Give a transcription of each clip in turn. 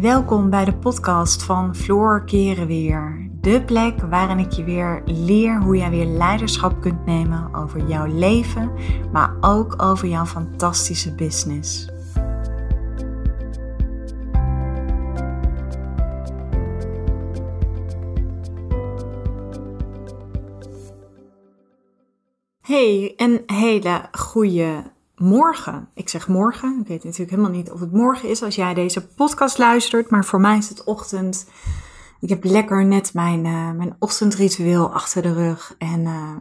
Welkom bij de podcast van Floor Keren Weer. De plek waarin ik je weer leer hoe jij weer leiderschap kunt nemen over jouw leven, maar ook over jouw fantastische business. Hey, een hele goede morgen. Ik zeg morgen. Ik weet natuurlijk helemaal niet of het morgen is als jij deze podcast luistert. Maar voor mij is het ochtend. Ik heb lekker net mijn, uh, mijn ochtendritueel achter de rug. En uh,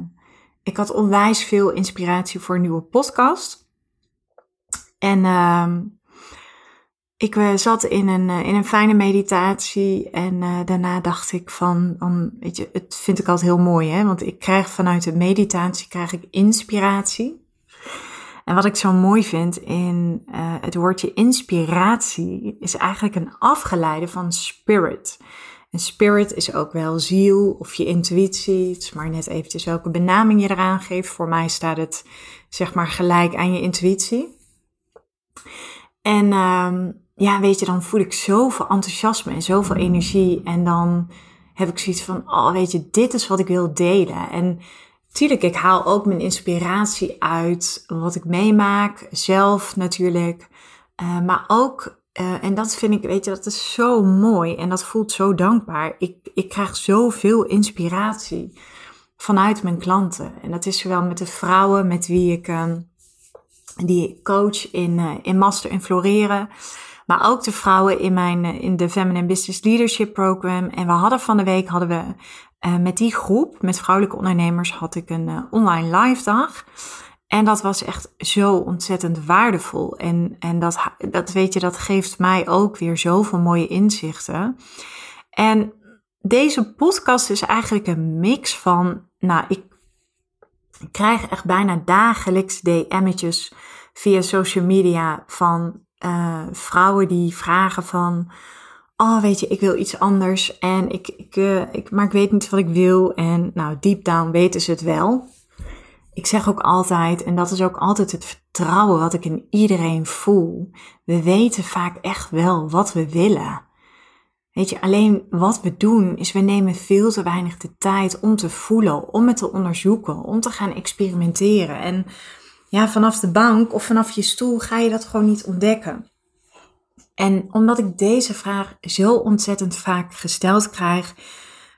ik had onwijs veel inspiratie voor een nieuwe podcast. En uh, ik uh, zat in een, in een fijne meditatie. En daarna dacht ik van, van, weet je, het vind ik altijd heel mooi. Hè? Want ik krijg vanuit de meditatie krijg ik inspiratie. En wat ik zo mooi vind in uh, het woordje inspiratie is eigenlijk een afgeleide van spirit. En spirit is ook wel ziel of je intuïtie. Het is maar net eventjes welke benaming je eraan geeft. Voor mij staat het zeg maar gelijk aan je intuïtie. En um, ja, weet je, dan voel ik zoveel enthousiasme en zoveel energie. En dan heb ik zoiets van, oh weet je, dit is wat ik wil delen. En Tuurlijk, ik haal ook mijn inspiratie uit wat ik meemaak, zelf natuurlijk. Uh, maar ook, uh, en dat vind ik, weet je, dat is zo mooi en dat voelt zo dankbaar. Ik, ik krijg zoveel inspiratie vanuit mijn klanten. En dat is zowel met de vrouwen met wie ik, uh, die ik coach in, uh, in Master in Floreren. Maar ook de vrouwen in mijn in de Feminine Business Leadership Program. En we hadden van de week hadden we uh, met die groep, met vrouwelijke ondernemers, had ik een uh, online live dag. En dat was echt zo ontzettend waardevol. En, en dat, dat weet je, dat geeft mij ook weer zoveel mooie inzichten. En deze podcast is eigenlijk een mix van, nou, ik, krijg echt bijna dagelijks DM'tjes via social media van uh, vrouwen die vragen van, oh weet je, ik wil iets anders en ik, ik, uh, ik, maar ik weet niet wat ik wil. En nou, deep down weten ze het wel. Ik zeg ook altijd, en dat is ook altijd het vertrouwen wat ik in iedereen voel. We weten vaak echt wel wat we willen. Weet je, alleen wat we doen is we nemen veel te weinig de tijd om te voelen, om het te onderzoeken, om te gaan experimenteren. En ja, vanaf de bank of vanaf je stoel ga je dat gewoon niet ontdekken. En omdat ik deze vraag zo ontzettend vaak gesteld krijg,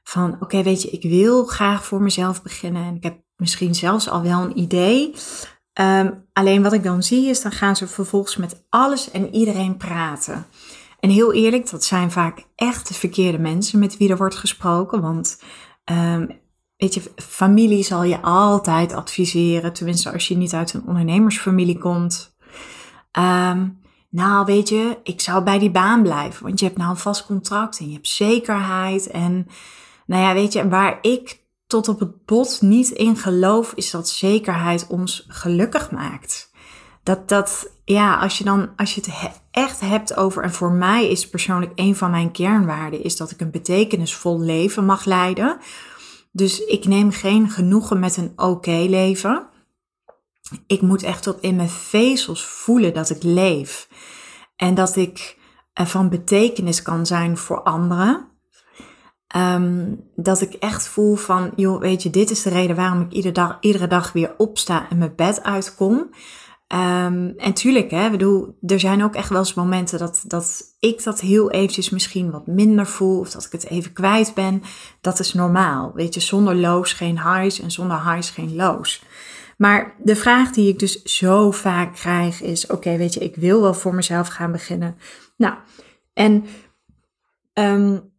van oké, weet je, ik wil graag voor mezelf beginnen en ik heb misschien zelfs al wel een idee. Um, alleen wat ik dan zie is, dan gaan ze vervolgens met alles en iedereen praten. En heel eerlijk, dat zijn vaak echt de verkeerde mensen met wie er wordt gesproken. Want um, weet je, familie zal je altijd adviseren, tenminste als je niet uit een ondernemersfamilie komt. Um, nou weet je, ik zou bij die baan blijven, want je hebt nou een vast contract en je hebt zekerheid. En nou ja, weet je, waar ik tot op het bot niet in geloof, is dat zekerheid ons gelukkig maakt. Dat, dat, ja, als je dan, als je het echt hebt over, en voor mij is persoonlijk een van mijn kernwaarden, is dat ik een betekenisvol leven mag leiden. Dus ik neem geen genoegen met een oké leven ik moet echt tot in mijn vezels voelen dat ik leef. En dat ik van betekenis kan zijn voor anderen. Um, dat ik echt voel van, joh, weet je, dit is de reden waarom ik iedere dag, iedere dag weer opsta en mijn bed uitkom. Um, en tuurlijk, hè, bedoel, er zijn ook echt wel eens momenten dat, dat ik dat heel eventjes misschien wat minder voel. Of dat ik het even kwijt ben. Dat is normaal. Weet je, zonder lows geen highs en zonder highs geen lows. Maar de vraag die ik dus zo vaak krijg is: oké, weet je, ik wil wel voor mezelf gaan beginnen. Nou, en um,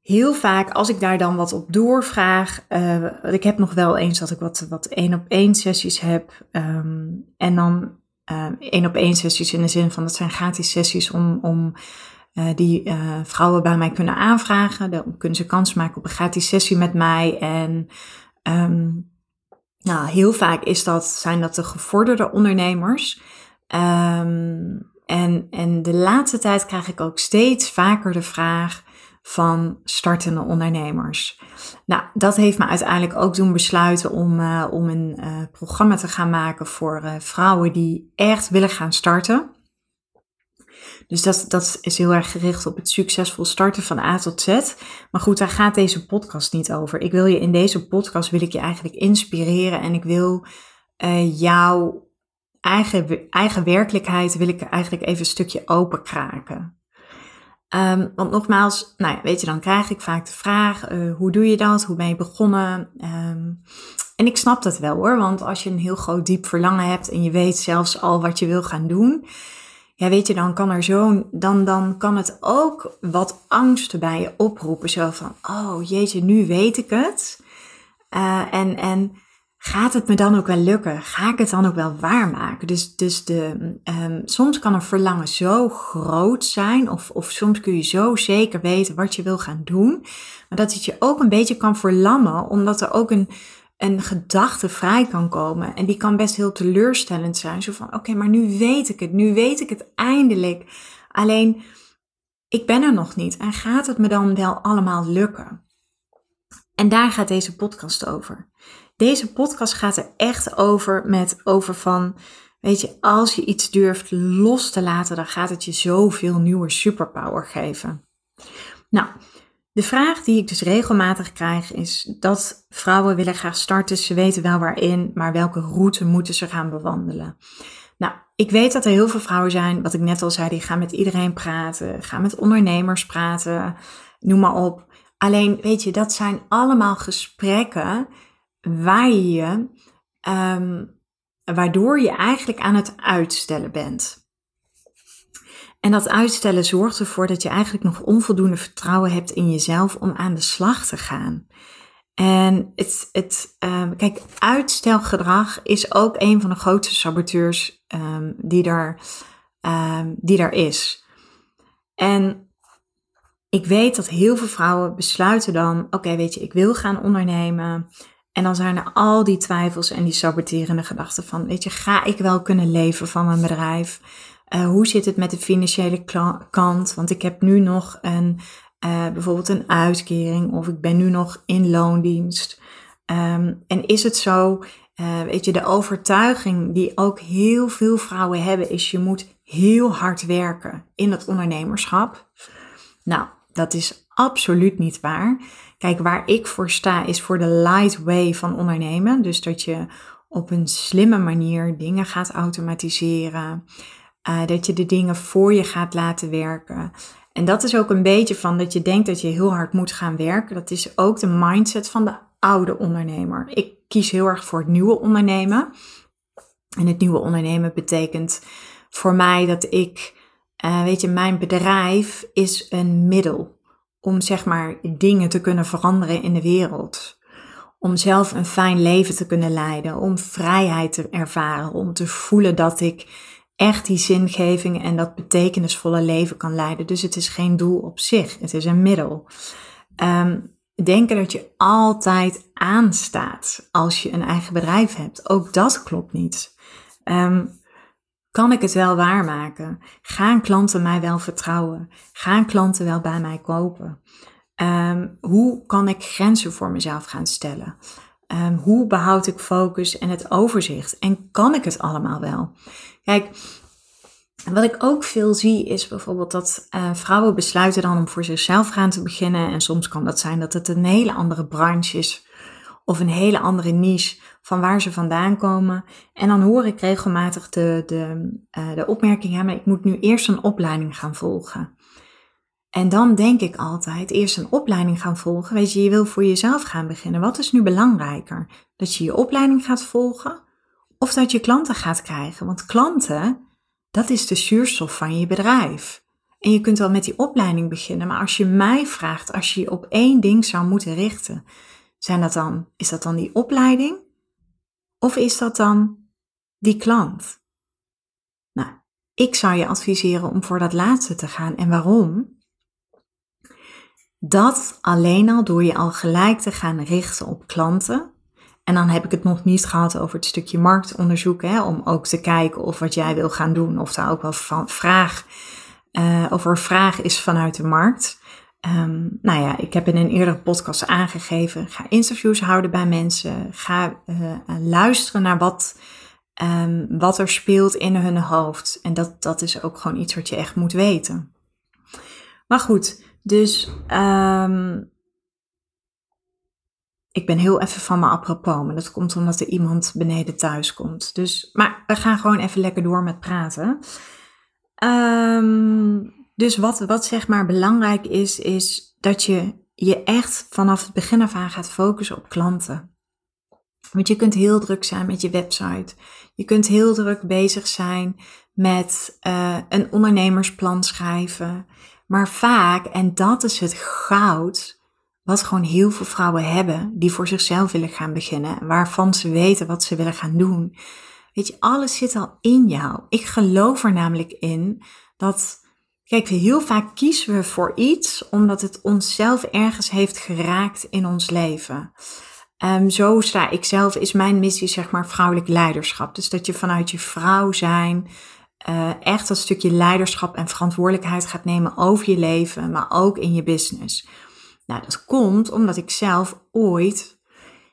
heel vaak als ik daar dan wat op doorvraag, uh, ik heb nog wel eens dat ik wat, wat één op één sessies heb. Um, en dan uh, één op één sessies in de zin van dat zijn gratis sessies om, om uh, die uh, vrouwen bij mij kunnen aanvragen. Dan kunnen ze kans maken op een gratis sessie met mij. En nou, heel vaak is dat, zijn dat de gevorderde ondernemers. Um, en, en de laatste tijd krijg ik ook steeds vaker de vraag van startende ondernemers. Nou, dat heeft me uiteindelijk ook doen besluiten om, uh, om een uh, programma te gaan maken voor uh, vrouwen die echt willen gaan starten. Dus dat, dat is heel erg gericht op het succesvol starten van A tot Z. Maar goed, daar gaat deze podcast niet over. Ik wil je in deze podcast wil ik je eigenlijk inspireren en ik wil uh, jouw eigen, eigen werkelijkheid wil ik eigenlijk even een stukje openkraken. Um, want nogmaals, nou ja, weet je, dan krijg ik vaak de vraag: uh, hoe doe je dat? Hoe ben je begonnen? Um, en ik snap dat wel hoor, want als je een heel groot diep verlangen hebt en je weet zelfs al wat je wil gaan doen, ja, weet je, dan kan er zo, dan, dan kan het ook wat angsten bij je oproepen. Zo van: oh jeetje, nu weet ik het. Uh, en, en gaat het me dan ook wel lukken? Ga ik het dan ook wel waarmaken? Dus, dus de, um, soms kan een verlangen zo groot zijn, of, of soms kun je zo zeker weten wat je wil gaan doen, maar dat het je ook een beetje kan verlammen, omdat er ook een, een gedachte vrij kan komen. En die kan best heel teleurstellend zijn. Zo van: oké, maar nu weet ik het, nu weet ik het eindelijk. Alleen, ik ben er nog niet. En gaat het me dan wel allemaal lukken? En daar gaat deze podcast over. Deze podcast gaat er echt over met over van, weet je, als je iets durft los te laten, dan gaat het je zoveel nieuwe superpower geven. Nou, de vraag die ik dus regelmatig krijg is dat vrouwen willen graag starten, ze weten wel waarin, maar welke route moeten ze gaan bewandelen? Nou, ik weet dat er heel veel vrouwen zijn, wat ik net al zei, die gaan met iedereen praten, gaan met ondernemers praten, noem maar op. Alleen, weet je, dat zijn allemaal gesprekken waar je ehm, waardoor je eigenlijk aan het uitstellen bent. En dat uitstellen zorgt ervoor dat je eigenlijk nog onvoldoende vertrouwen hebt in jezelf om aan de slag te gaan. En het, het, um, kijk, uitstelgedrag is ook een van de grootste saboteurs um, die, er, die er is. En ik weet dat heel veel vrouwen besluiten dan: oké, weet je, ik wil gaan ondernemen. En dan zijn er al die twijfels en die saboterende gedachten van, weet je, ga ik wel kunnen leven van mijn bedrijf? Uh, hoe zit het met de financiële kant? Want ik heb nu nog een, uh, bijvoorbeeld een uitkering of ik ben nu nog in loondienst. Um, en is het zo, uh, weet je, de overtuiging die ook heel veel vrouwen hebben is je moet heel hard werken in het ondernemerschap. Nou, dat is absoluut niet waar. Kijk, waar ik voor sta is voor de light way van ondernemen. Dus dat je op een slimme manier dingen gaat automatiseren. Uh, dat je de dingen voor je gaat laten werken. En dat is ook een beetje van dat je denkt dat je heel hard moet gaan werken. Dat is ook de mindset van de oude ondernemer. Ik kies heel erg voor het nieuwe ondernemen. En het nieuwe ondernemen betekent voor mij dat ik, uh, weet je, mijn bedrijf is een middel om zeg maar dingen te kunnen veranderen in de wereld. Om zelf een fijn leven te kunnen leiden, om vrijheid te ervaren, om te voelen dat ik echt die zingeving en dat betekenisvolle leven kan leiden. Dus het is geen doel op zich, het is een middel. Um, denken dat je altijd aanstaat als je een eigen bedrijf hebt, ook dat klopt niet. Um, kan ik het wel waarmaken? Gaan klanten mij wel vertrouwen? Gaan klanten wel bij mij kopen? Um, hoe kan ik grenzen voor mezelf gaan stellen? Hoe behoud ik focus en het overzicht? En kan ik het allemaal wel? Kijk, wat ik ook veel zie is bijvoorbeeld dat uh, vrouwen besluiten dan om voor zichzelf gaan te beginnen. En soms kan dat zijn dat het een hele andere branche is of een hele andere niche van waar ze vandaan komen. En dan hoor ik regelmatig de, de, uh, de opmerking, ja, maar ik moet nu eerst een opleiding gaan volgen. En dan denk ik altijd, eerst een opleiding gaan volgen. Weet je, je wil voor jezelf gaan beginnen. Wat is nu belangrijker? Dat je je opleiding gaat volgen of dat je klanten gaat krijgen? Want klanten, dat is de zuurstof van je bedrijf. En je kunt wel met die opleiding beginnen, maar als je mij vraagt, als je je op één ding zou moeten richten, zijn dat dan, is dat dan die opleiding of is dat dan die klant? Nou, ik zou je adviseren om voor dat laatste te gaan. En waarom? Dat alleen al door je al gelijk te gaan richten op klanten. En dan heb ik het nog niet gehad over het stukje marktonderzoek, hè, om ook te kijken of wat jij wil gaan doen, of daar ook wel van vraag, uh, of er vraag is vanuit de markt. Um, nou ja, ik heb in een eerdere podcast aangegeven, ga interviews houden bij mensen, ga uh, luisteren naar wat, ehm, wat er speelt in hun hoofd. En dat, dat is ook gewoon iets wat je echt moet weten. Maar goed, dus ehm, ik ben heel even van me apropos, maar dat komt omdat er iemand beneden thuis komt. Dus, maar we gaan gewoon even lekker door met praten. Ehm, dus wat, wat zeg maar belangrijk is, is dat je je echt vanaf het begin af aan gaat focussen op klanten. Want je kunt heel druk zijn met je website. Je kunt heel druk bezig zijn met uh, een ondernemersplan schrijven. Maar vaak, en dat is het goud, wat gewoon heel veel vrouwen hebben die voor zichzelf willen gaan beginnen, waarvan ze weten wat ze willen gaan doen. Weet je, alles zit al in jou. Ik geloof er namelijk in dat, kijk, heel vaak kiezen we voor iets omdat het onszelf ergens heeft geraakt in ons leven. Um, zo sta ik zelf, is mijn missie zeg maar vrouwelijk leiderschap. Dus dat je vanuit je vrouw zijn uh, echt dat stukje leiderschap en verantwoordelijkheid gaat nemen over je leven, maar ook in je business. Nou, dat komt omdat ik zelf ooit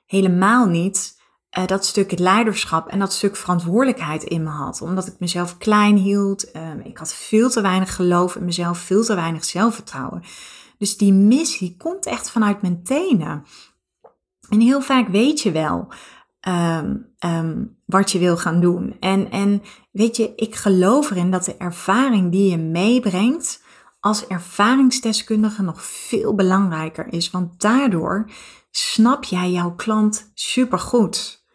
helemaal niet uh, dat stuk leiderschap en dat stuk verantwoordelijkheid in me had. Omdat ik mezelf klein hield. Um, ik had veel te weinig geloof in mezelf, veel te weinig zelfvertrouwen. Dus die missie komt echt vanuit mijn tenen. En heel vaak weet je wel um, um, wat je wil gaan doen. En, en weet je, ik geloof erin dat de ervaring die je meebrengt als ervaringsdeskundige nog veel belangrijker is. Want daardoor snap jij jouw klant supergoed.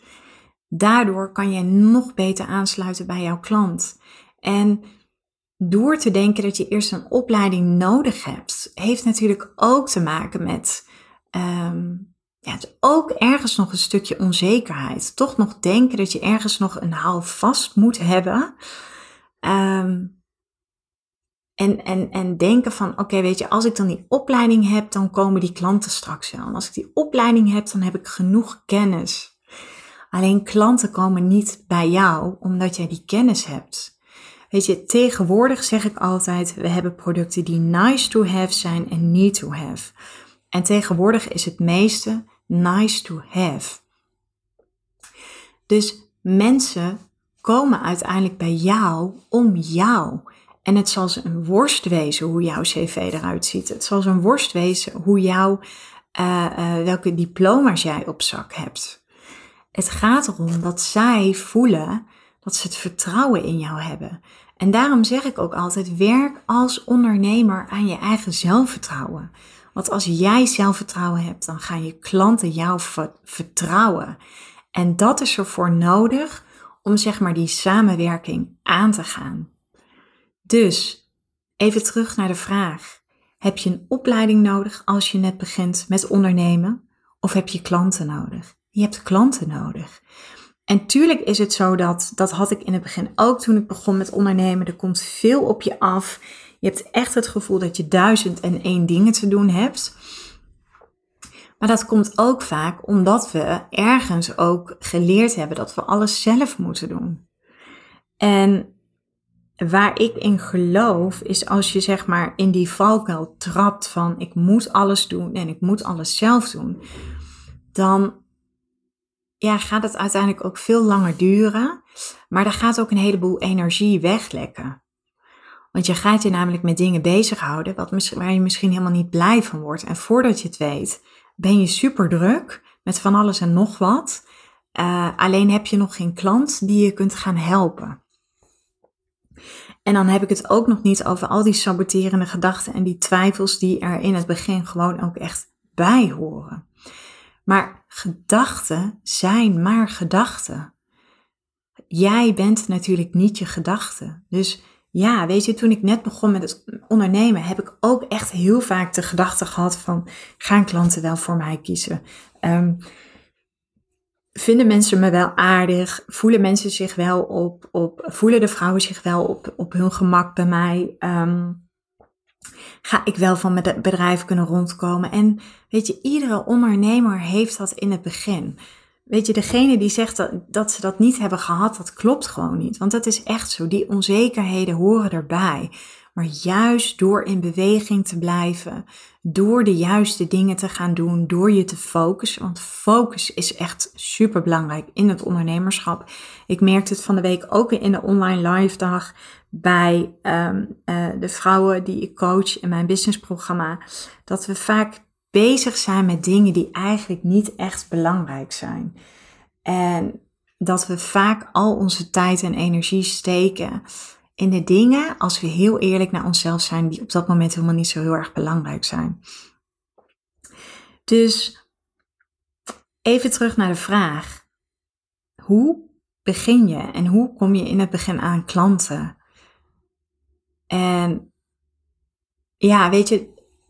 Daardoor kan je nog beter aansluiten bij jouw klant. En door te denken dat je eerst een opleiding nodig hebt, heeft natuurlijk ook te maken met um, ja, het ook ergens nog een stukje onzekerheid. Toch nog denken dat je ergens nog een haal vast moet hebben. Um, en, en, en denken van, oké, weet je, als ik dan die opleiding heb, dan komen die klanten straks wel. En als ik die opleiding heb, dan heb ik genoeg kennis. Alleen klanten komen niet bij jou omdat jij die kennis hebt. Weet je, tegenwoordig zeg ik altijd, we hebben producten die nice to have zijn en need to have. En tegenwoordig is het meeste nice to have. Dus mensen komen uiteindelijk bij jou om jou. En het zal een worst wezen hoe jouw cv eruit ziet. Het zal een worst wezen hoe jou, uh, uh, welke diploma's jij op zak hebt. Het gaat erom dat zij voelen dat ze het vertrouwen in jou hebben. En daarom zeg ik ook altijd: werk als ondernemer aan je eigen zelfvertrouwen. Want als jij zelfvertrouwen hebt, dan gaan je klanten jou vertrouwen. En dat is ervoor nodig om zeg maar die samenwerking aan te gaan. Dus even terug naar de vraag. Heb je een opleiding nodig als je net begint met ondernemen? Of heb je klanten nodig? Je hebt klanten nodig. En tuurlijk is het zo dat, dat had ik in het begin ook toen ik begon met ondernemen. Er komt veel op je af. Je hebt echt het gevoel dat je duizend en één dingen te doen hebt. Maar dat komt ook vaak omdat we ergens ook geleerd hebben dat we alles zelf moeten doen. En waar ik in geloof is als je zeg maar in die valkuil trapt van ik moet alles doen en ik moet alles zelf doen, dan ja, gaat het uiteindelijk ook veel langer duren. Maar er gaat ook een heleboel energie weglekken. Want je gaat je namelijk met dingen bezighouden wat, waar je misschien helemaal niet blij van wordt. En voordat je het weet, ben je super druk met van alles en nog wat. Uh, alleen heb je nog geen klant die je kunt gaan helpen. En dan heb ik het ook nog niet over al die saboterende gedachten en die twijfels die er in het begin gewoon ook echt bij horen. Maar gedachten zijn maar gedachten. Jij bent natuurlijk niet je gedachten. Dus ja, weet je, toen ik net begon met het ondernemen, heb ik ook echt heel vaak de gedachte gehad van, gaan klanten wel voor mij kiezen? Um, vinden mensen me wel aardig? Voelen mensen zich wel op, op voelen de vrouwen zich wel op, op hun gemak bij mij? Um, ga ik wel van mijn bedrijf kunnen rondkomen? En weet je, iedere ondernemer heeft dat in het begin. Weet je, degene die zegt dat, dat ze dat niet hebben gehad, dat klopt gewoon niet. Want dat is echt zo. Die onzekerheden horen erbij. Maar juist door in beweging te blijven, door de juiste dingen te gaan doen, door je te focussen. Want focus is echt super belangrijk in het ondernemerschap. Ik merkte het van de week ook in de online live dag bij um, uh, de vrouwen die ik coach in mijn businessprogramma. Dat we vaak bezig zijn met dingen die eigenlijk niet echt belangrijk zijn. En dat we vaak al onze tijd en energie steken in de dingen, als we heel eerlijk naar onszelf zijn, die op dat moment helemaal niet zo heel erg belangrijk zijn. Dus even terug naar de vraag. Hoe begin je en hoe kom je in het begin aan klanten? En ja, weet je,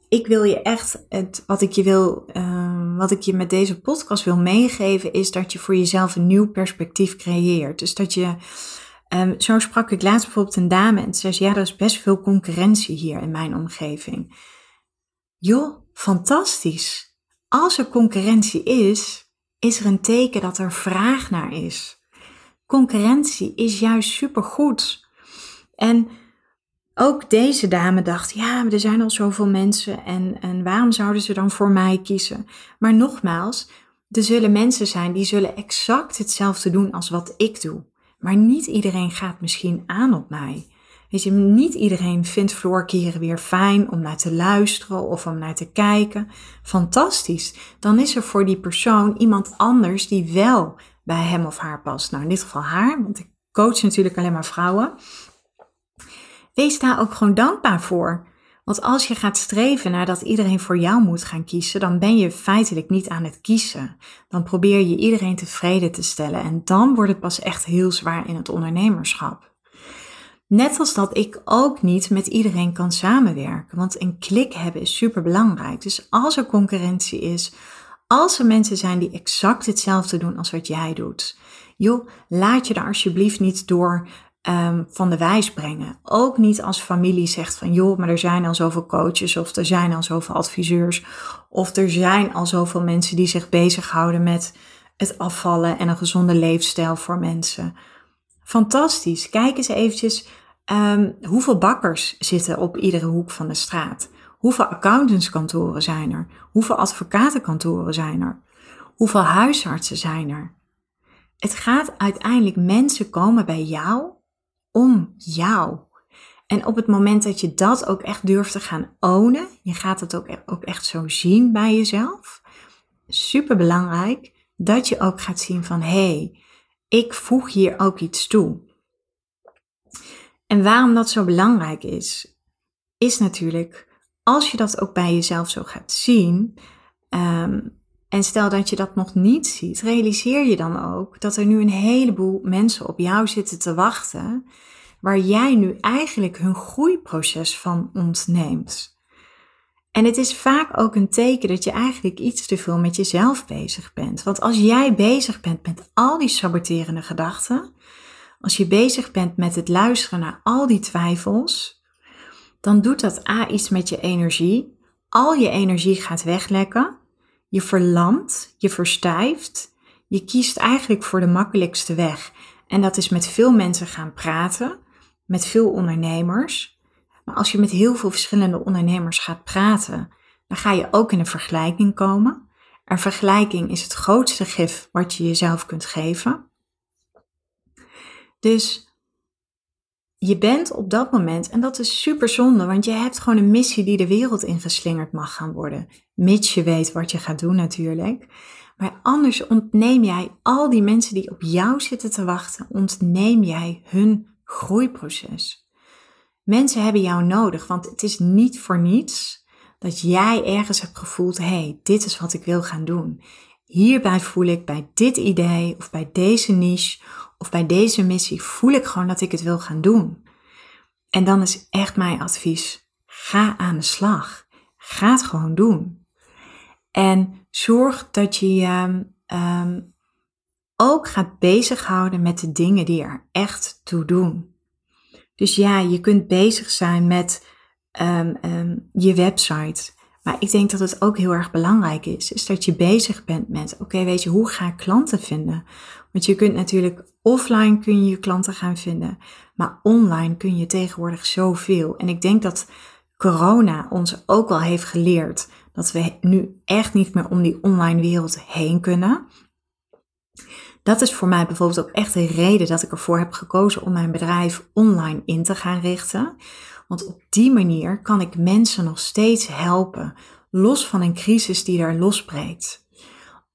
ik wil je echt, het, wat ik je wil, uh, wat ik je met deze podcast wil meegeven, is dat je voor jezelf een nieuw perspectief creëert. Dus dat je, um, zo sprak ik laatst bijvoorbeeld een dame en ze zei, ja, er is best veel concurrentie hier in mijn omgeving. Joh, fantastisch. Als er concurrentie is, is er een teken dat er vraag naar is. Concurrentie is juist supergoed. En ook deze dame dacht, ja, er zijn al zoveel mensen en, en waarom zouden ze dan voor mij kiezen? Maar nogmaals, er zullen mensen zijn die zullen exact hetzelfde doen als wat ik doe. Maar niet iedereen gaat misschien aan op mij. Weet je, niet iedereen vindt vloerkeren weer fijn om naar te luisteren of om naar te kijken. Fantastisch. Dan is er voor die persoon iemand anders die wel bij hem of haar past. Nou, in dit geval haar, want ik coach natuurlijk alleen maar vrouwen. Wees daar ook gewoon dankbaar voor. Want als je gaat streven naar dat iedereen voor jou moet gaan kiezen, dan ben je feitelijk niet aan het kiezen. Dan probeer je iedereen tevreden te stellen en dan wordt het pas echt heel zwaar in het ondernemerschap. Net als dat ik ook niet met iedereen kan samenwerken, want een klik hebben is super belangrijk. Dus als er concurrentie is, als er mensen zijn die exact hetzelfde doen als wat jij doet, joh, laat je daar alsjeblieft niet door um, van de wijs brengen. Ook niet als familie zegt van joh, maar er zijn al zoveel coaches of er zijn al zoveel adviseurs of er zijn al zoveel mensen die zich bezighouden met het afvallen en een gezonde leefstijl voor mensen. Fantastisch. Kijk eens eventjes um, hoeveel bakkers zitten op iedere hoek van de straat. Hoeveel accountantskantoren zijn er? Hoeveel advocatenkantoren zijn er? Hoeveel huisartsen zijn er? Het gaat uiteindelijk mensen komen bij jou om jou. En op het moment dat je dat ook echt durft te gaan ownen, je gaat het ook, e-, ook echt zo zien bij jezelf. Super belangrijk dat je ook gaat zien van hé, hey, ik voeg hier ook iets toe. En waarom dat zo belangrijk is, is natuurlijk als je dat ook bij jezelf zo gaat zien. Ehm, en stel dat je dat nog niet ziet, realiseer je dan ook dat er nu een heleboel mensen op jou zitten te wachten, waar jij nu eigenlijk hun groeiproces van ontneemt. En het is vaak ook een teken dat je eigenlijk iets te veel met jezelf bezig bent. Want als jij bezig bent met al die saboterende gedachten, als je bezig bent met het luisteren naar al die twijfels, dan doet dat A iets met je energie. Al je energie gaat weglekken. Je verlamt, je verstijft. Je kiest eigenlijk voor de makkelijkste weg. En dat is met veel mensen gaan praten, met veel ondernemers. Maar als je met heel veel verschillende ondernemers gaat praten, dan ga je ook in een vergelijking komen. En vergelijking is het grootste gif wat je jezelf kunt geven. Dus je bent op dat moment, en dat is super zonde, want je hebt gewoon een missie die de wereld ingeslingerd mag gaan worden. Mits je weet wat je gaat doen natuurlijk. Maar anders ontneem jij al die mensen die op jou zitten te wachten, ontneem jij hun groeiproces. Mensen hebben jou nodig, want het is niet voor niets dat jij ergens hebt gevoeld, hé, hey, dit is wat ik wil gaan doen. Hierbij voel ik bij dit idee of bij deze niche of bij deze missie voel ik gewoon dat ik het wil gaan doen. En dan is echt mijn advies: ga aan de slag. Ga het gewoon doen. En zorg dat je je um, ook gaat bezighouden met de dingen die er echt toe doen. Dus ja, je kunt bezig zijn met um, je website. Maar ik denk dat het ook heel erg belangrijk is, is dat je bezig bent met, oké, weet je, hoe ga ik klanten vinden? Want je kunt natuurlijk offline kun je je klanten gaan vinden, maar online kun je tegenwoordig zoveel. En ik denk dat corona ons ook wel heeft geleerd dat we nu echt niet meer om die online wereld heen kunnen. Dat is voor mij bijvoorbeeld ook echt de reden dat ik ervoor heb gekozen om mijn bedrijf online in te gaan richten. Want op die manier kan ik mensen nog steeds helpen, los van een crisis die daar losbreekt.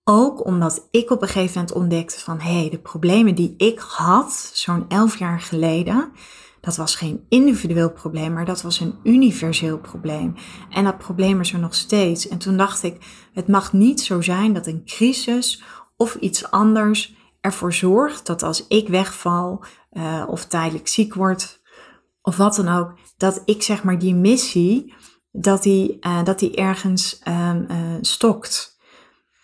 Ook omdat ik op een gegeven moment ontdekte van hé, hey, de problemen die ik had zo'n elf jaar geleden, dat was geen individueel probleem, maar dat was een universeel probleem. En dat probleem is er nog steeds. En toen dacht ik, het mag niet zo zijn dat een crisis of iets anders ervoor zorgt dat als ik wegval uh, of tijdelijk ziek word of wat dan ook, dat ik zeg maar die missie, dat die, uh, dat die ergens um, uh, stokt.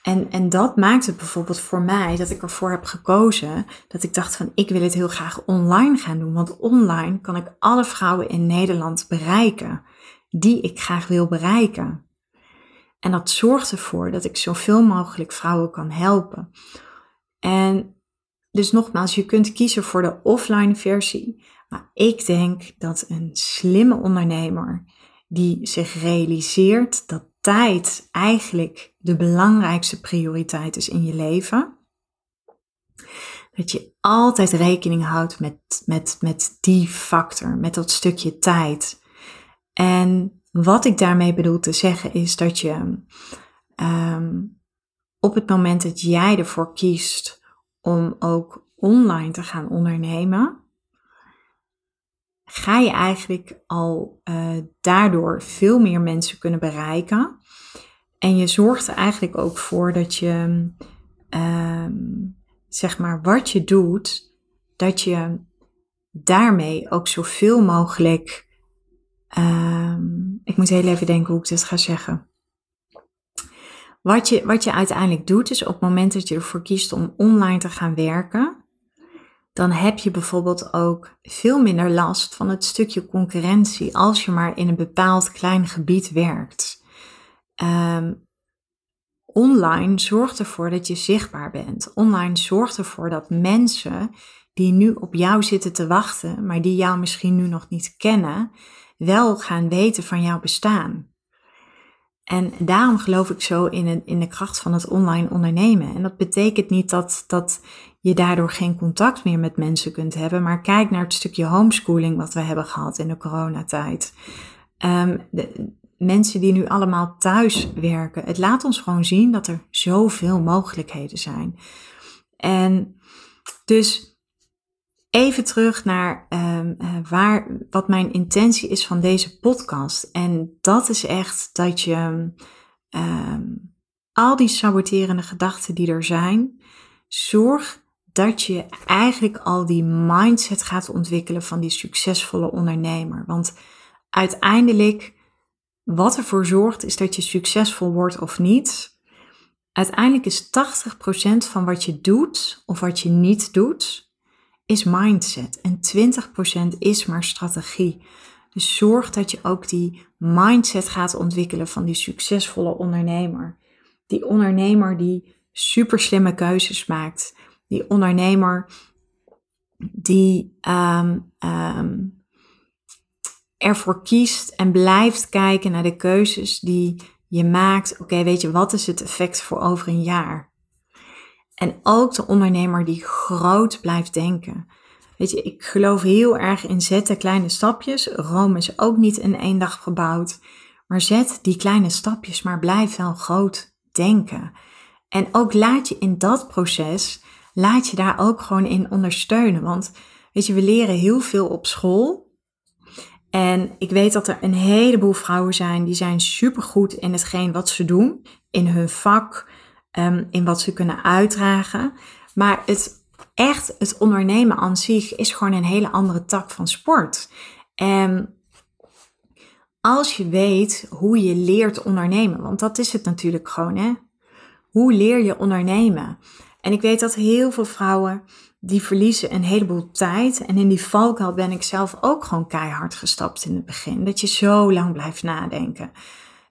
En, en dat maakt het bijvoorbeeld voor mij dat ik ervoor heb gekozen dat ik dacht van ik wil het heel graag online gaan doen. Want online kan ik alle vrouwen in Nederland bereiken die ik graag wil bereiken. En dat zorgt ervoor dat ik zoveel mogelijk vrouwen kan helpen. En dus nogmaals, je kunt kiezen voor de offline versie. Maar ik denk dat een slimme ondernemer die zich realiseert dat tijd eigenlijk de belangrijkste prioriteit is in je leven. Dat je altijd rekening houdt met, met, met die factor, met dat stukje tijd. En wat ik daarmee bedoel te zeggen is dat je um, op het moment dat jij ervoor kiest om ook online te gaan ondernemen, ga je eigenlijk al uh, daardoor veel meer mensen kunnen bereiken. En je zorgt er eigenlijk ook voor dat je, um, zeg maar, wat je doet, dat je daarmee ook zoveel mogelijk. Um, ik moet heel even denken hoe ik dit ga zeggen. Wat je, wat je uiteindelijk doet, is op het moment dat je ervoor kiest om online te gaan werken, dan heb je bijvoorbeeld ook veel minder last van het stukje concurrentie als je maar in een bepaald klein gebied werkt. Um, online zorgt ervoor dat je zichtbaar bent. Online zorgt ervoor dat mensen die nu op jou zitten te wachten, maar die jou misschien nu nog niet kennen, wel gaan weten van jouw bestaan. En daarom geloof ik zo in, in de kracht van het online ondernemen. En dat betekent niet dat, dat je daardoor geen contact meer met mensen kunt hebben. Maar kijk naar het stukje homeschooling wat we hebben gehad in de coronatijd. Um, de, mensen die nu allemaal thuis werken. Het laat ons gewoon zien dat er zoveel mogelijkheden zijn. En dus even terug naar um, waar, wat mijn intentie is van deze podcast. En dat is echt dat je um, al die saboterende gedachten die er zijn, zorg dat je eigenlijk al die mindset gaat ontwikkelen van die succesvolle ondernemer. Want uiteindelijk, wat ervoor zorgt, is dat je succesvol wordt of niet. Uiteindelijk is 80% van wat je doet of wat je niet doet, is mindset. En 20% is maar strategie. Dus zorg dat je ook die mindset gaat ontwikkelen van die succesvolle ondernemer. Die ondernemer die super slimme keuzes maakt die ondernemer die um, um, ervoor kiest en blijft kijken naar de keuzes die je maakt. Oké, weet je, wat is het effect voor over een jaar? En ook de ondernemer die groot blijft denken. Weet je, ik geloof heel erg in zetten kleine stapjes. Rome is ook niet in één dag gebouwd. Maar zet die kleine stapjes, maar blijf wel groot denken. En ook laat je in dat proces laat je daar ook gewoon in ondersteunen. Want weet je, we leren heel veel op school. En ik weet dat er een heleboel vrouwen zijn die zijn supergoed in hetgeen wat ze doen, in hun vak, um, in wat ze kunnen uitdragen. Maar het echt, het ondernemen aan zich is gewoon een hele andere tak van sport. En als je weet hoe je leert ondernemen, want dat is het natuurlijk gewoon, hè? Hoe leer je ondernemen? En ik weet dat heel veel vrouwen die verliezen een heleboel tijd. En in die valkuil ben ik zelf ook gewoon keihard gestapt in het begin. Dat je zo lang blijft nadenken.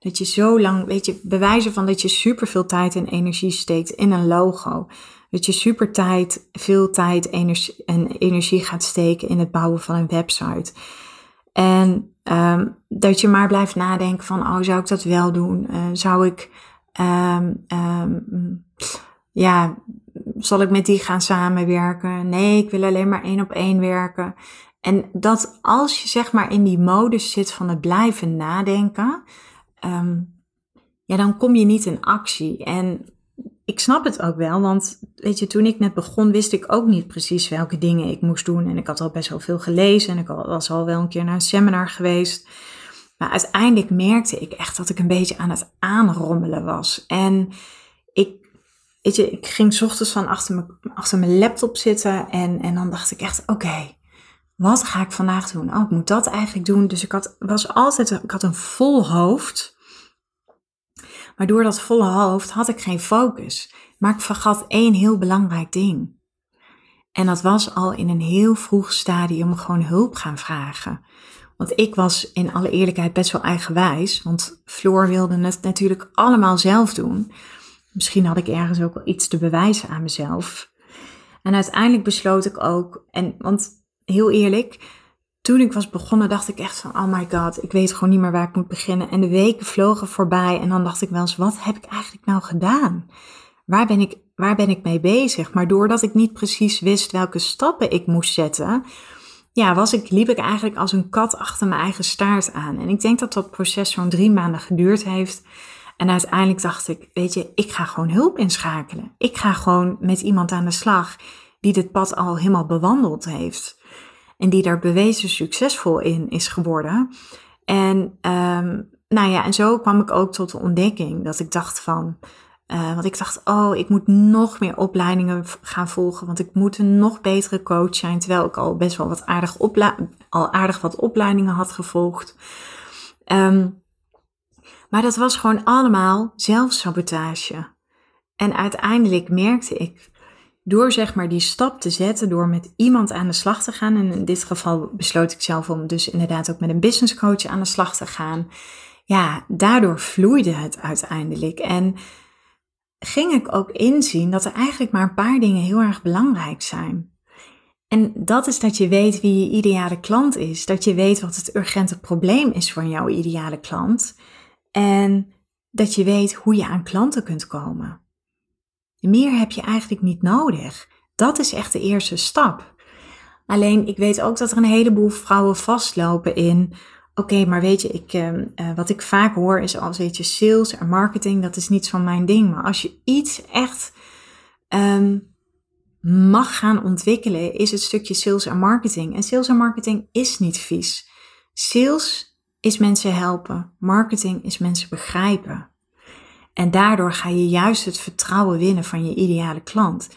Dat je zo lang, weet je, bewijzen van dat je superveel tijd en energie steekt in een logo. dat je super tijd, veel tijd energie, en energie gaat steken in het bouwen van een website. En ehm, dat je maar blijft nadenken van, oh, zou ik dat wel doen? Uh, zou ik, um, um, ja, zal ik met die gaan samenwerken? Nee, ik wil alleen maar één op één werken. En dat als je zeg maar in die modus zit van het blijven nadenken, ja, dan kom je niet in actie. En ik snap het ook wel, want weet je, toen ik net begon, wist ik ook niet precies welke dingen ik moest doen. En ik had al best wel veel gelezen en ik was al wel een keer naar een seminar geweest. Maar uiteindelijk merkte ik echt dat ik een beetje aan het aanrommelen was. En ik, weet je, ik ging ochtends van achter mijn, achter mijn laptop zitten en, en dan dacht ik echt, oké, wat ga ik vandaag doen? Oh, ik moet dat eigenlijk doen. Dus ik had, was altijd, ik had een vol hoofd. Maar door dat volle hoofd had ik geen focus. Maar ik vergat één heel belangrijk ding. En dat was al in een heel vroeg stadium gewoon hulp gaan vragen. Want ik was in alle eerlijkheid best wel eigenwijs. Want Floor wilde het natuurlijk allemaal zelf doen. Misschien had ik ergens ook wel iets te bewijzen aan mezelf. En uiteindelijk besloot ik ook, en want heel eerlijk, toen ik was begonnen, dacht ik echt van, oh my god, ik weet gewoon niet meer waar ik moet beginnen. En de weken vlogen voorbij en dan dacht ik wel eens, wat heb ik eigenlijk nou gedaan? Waar ben ik, waar ben ik mee bezig? Maar doordat ik niet precies wist welke stappen ik moest zetten, ja, was ik, liep ik eigenlijk als een kat achter mijn eigen staart aan. En ik denk dat dat proces zo'n drie maanden geduurd heeft. En uiteindelijk dacht ik, weet je, ik ga gewoon hulp inschakelen. Ik ga gewoon met iemand aan de slag die dit pad al helemaal bewandeld heeft en die daar bewezen succesvol in is geworden. En um, nou ja, en zo kwam ik ook tot de ontdekking dat ik dacht van, uh, want ik dacht, oh, ik moet nog meer opleidingen gaan volgen, want ik moet een nog betere coach zijn, terwijl ik al best wel wat aardig, al aardig wat opleidingen had gevolgd. Um, maar dat was gewoon allemaal zelfsabotage. En uiteindelijk merkte ik door zeg maar die stap te zetten, door met iemand aan de slag te gaan. En in dit geval besloot ik zelf om dus inderdaad ook met een business coach aan de slag te gaan. Ja, daardoor vloeide het uiteindelijk. En ging ik ook inzien dat er eigenlijk maar een paar dingen heel erg belangrijk zijn. En dat is dat je weet wie je ideale klant is. Dat je weet wat het urgente probleem is van jouw ideale klant. En dat je weet hoe je aan klanten kunt komen. Meer heb je eigenlijk niet nodig. Dat is echt de eerste stap. Alleen ik weet ook dat er een heleboel vrouwen vastlopen in. Oké, maar weet je, ik, uh, wat ik vaak hoor is als weet sales en marketing, dat is niets van mijn ding. Maar als je iets echt um, mag gaan ontwikkelen, is het stukje sales en marketing. En sales en marketing is niet vies. Sales is mensen helpen, marketing is mensen begrijpen. En daardoor ga je juist het vertrouwen winnen van je ideale klant.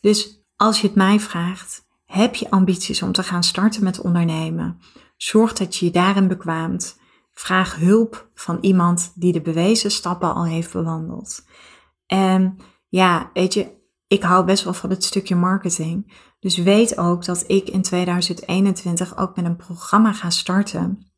Dus als je het mij vraagt, heb je ambities om te gaan starten met ondernemen? Zorg dat je je daarin bekwaamt. Vraag hulp van iemand die de bewezen stappen al heeft bewandeld. En ja, weet je, ik hou best wel van het stukje marketing. Dus weet ook dat ik in 2021 ook met een programma ga starten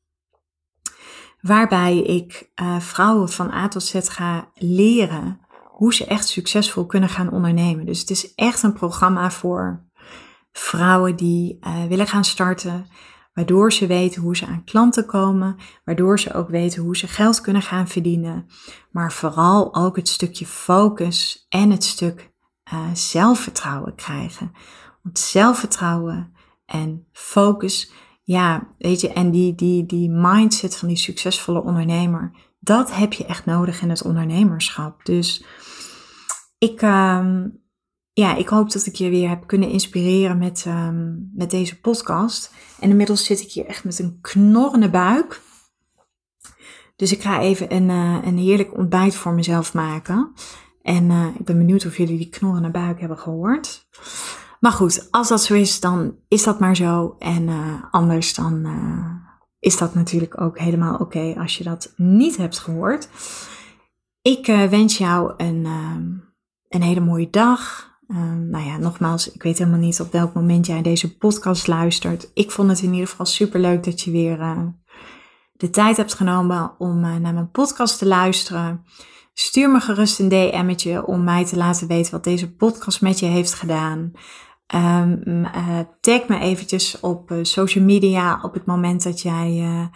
waarbij ik uh, vrouwen van A tot Z ga leren hoe ze echt succesvol kunnen gaan ondernemen. Dus het is echt een programma voor vrouwen die uh, willen gaan starten, waardoor ze weten hoe ze aan klanten komen, waardoor ze ook weten hoe ze geld kunnen gaan verdienen, maar vooral ook het stukje focus en het stuk uh, zelfvertrouwen krijgen. Want zelfvertrouwen en focus ja, weet je, en die, die, die mindset van die succesvolle ondernemer, dat heb je echt nodig in het ondernemerschap. Dus ik, um, ja, ik hoop dat ik je weer heb kunnen inspireren met, um, met deze podcast. En inmiddels zit ik hier echt met een knorrende buik. Dus ik ga even een, uh, een heerlijk ontbijt voor mezelf maken. En uh, ik ben benieuwd of jullie die knorrende buik hebben gehoord. Maar goed, als dat zo is, dan is dat maar zo. En uh, anders dan uh, is dat natuurlijk ook helemaal oké als je dat niet hebt gehoord. Ik uh, wens jou een, een hele mooie dag. nou ja, nogmaals, ik weet helemaal niet op welk moment jij deze podcast luistert. Ik vond het in ieder geval super leuk dat je weer de tijd hebt genomen om naar mijn podcast te luisteren. Stuur me gerust een DM'tje om mij te laten weten wat deze podcast met je heeft gedaan. Um, tag me eventjes op uh, social media op het moment dat jij uh,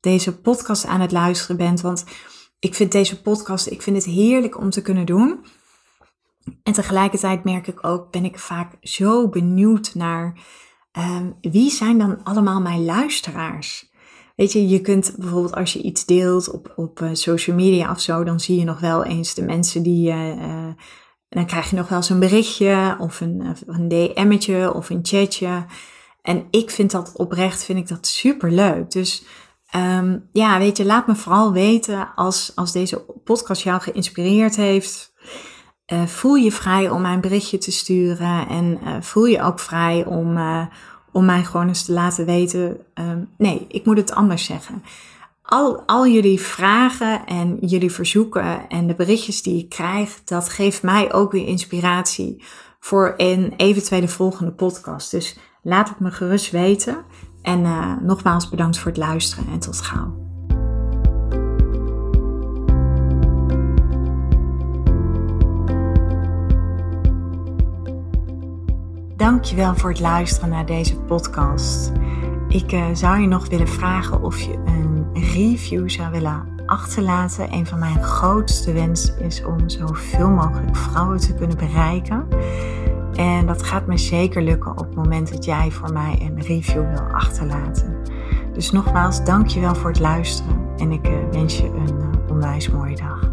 deze podcast aan het luisteren bent. Want ik vind deze podcast, ik vind het heerlijk om te kunnen doen. En tegelijkertijd merk ik ook, ben ik vaak zo benieuwd naar um, wie zijn dan allemaal mijn luisteraars? Weet je, je kunt bijvoorbeeld als je iets deelt op, op uh, social media of zo, dan zie je nog wel eens de mensen die. Dan krijg je nog wel eens een berichtje of een, een DM'tje of een chatje. En ik vind dat oprecht, vind ik dat super leuk. Dus um, ja, weet je, laat me vooral weten als, als deze podcast jou geïnspireerd heeft. Uh, voel je vrij om mij een berichtje te sturen en uh, voel je ook vrij om, uh, om mij gewoon eens te laten weten. Um, nee, ik moet het anders zeggen. Al, al jullie vragen en jullie verzoeken en de berichtjes die ik krijg, dat geeft mij ook weer inspiratie voor een eventuele volgende podcast. Dus laat het me gerust weten. En nogmaals bedankt voor het luisteren en tot gauw. Dankjewel voor het luisteren naar deze podcast. Ik uh, zou je nog willen vragen of je een review zou willen achterlaten. Een van mijn grootste wensen is om zoveel mogelijk vrouwen te kunnen bereiken. En dat gaat me zeker lukken op het moment dat jij voor mij een review wil achterlaten. Dus nogmaals, dankjewel voor het luisteren en ik uh, wens je een uh, onwijs mooie dag.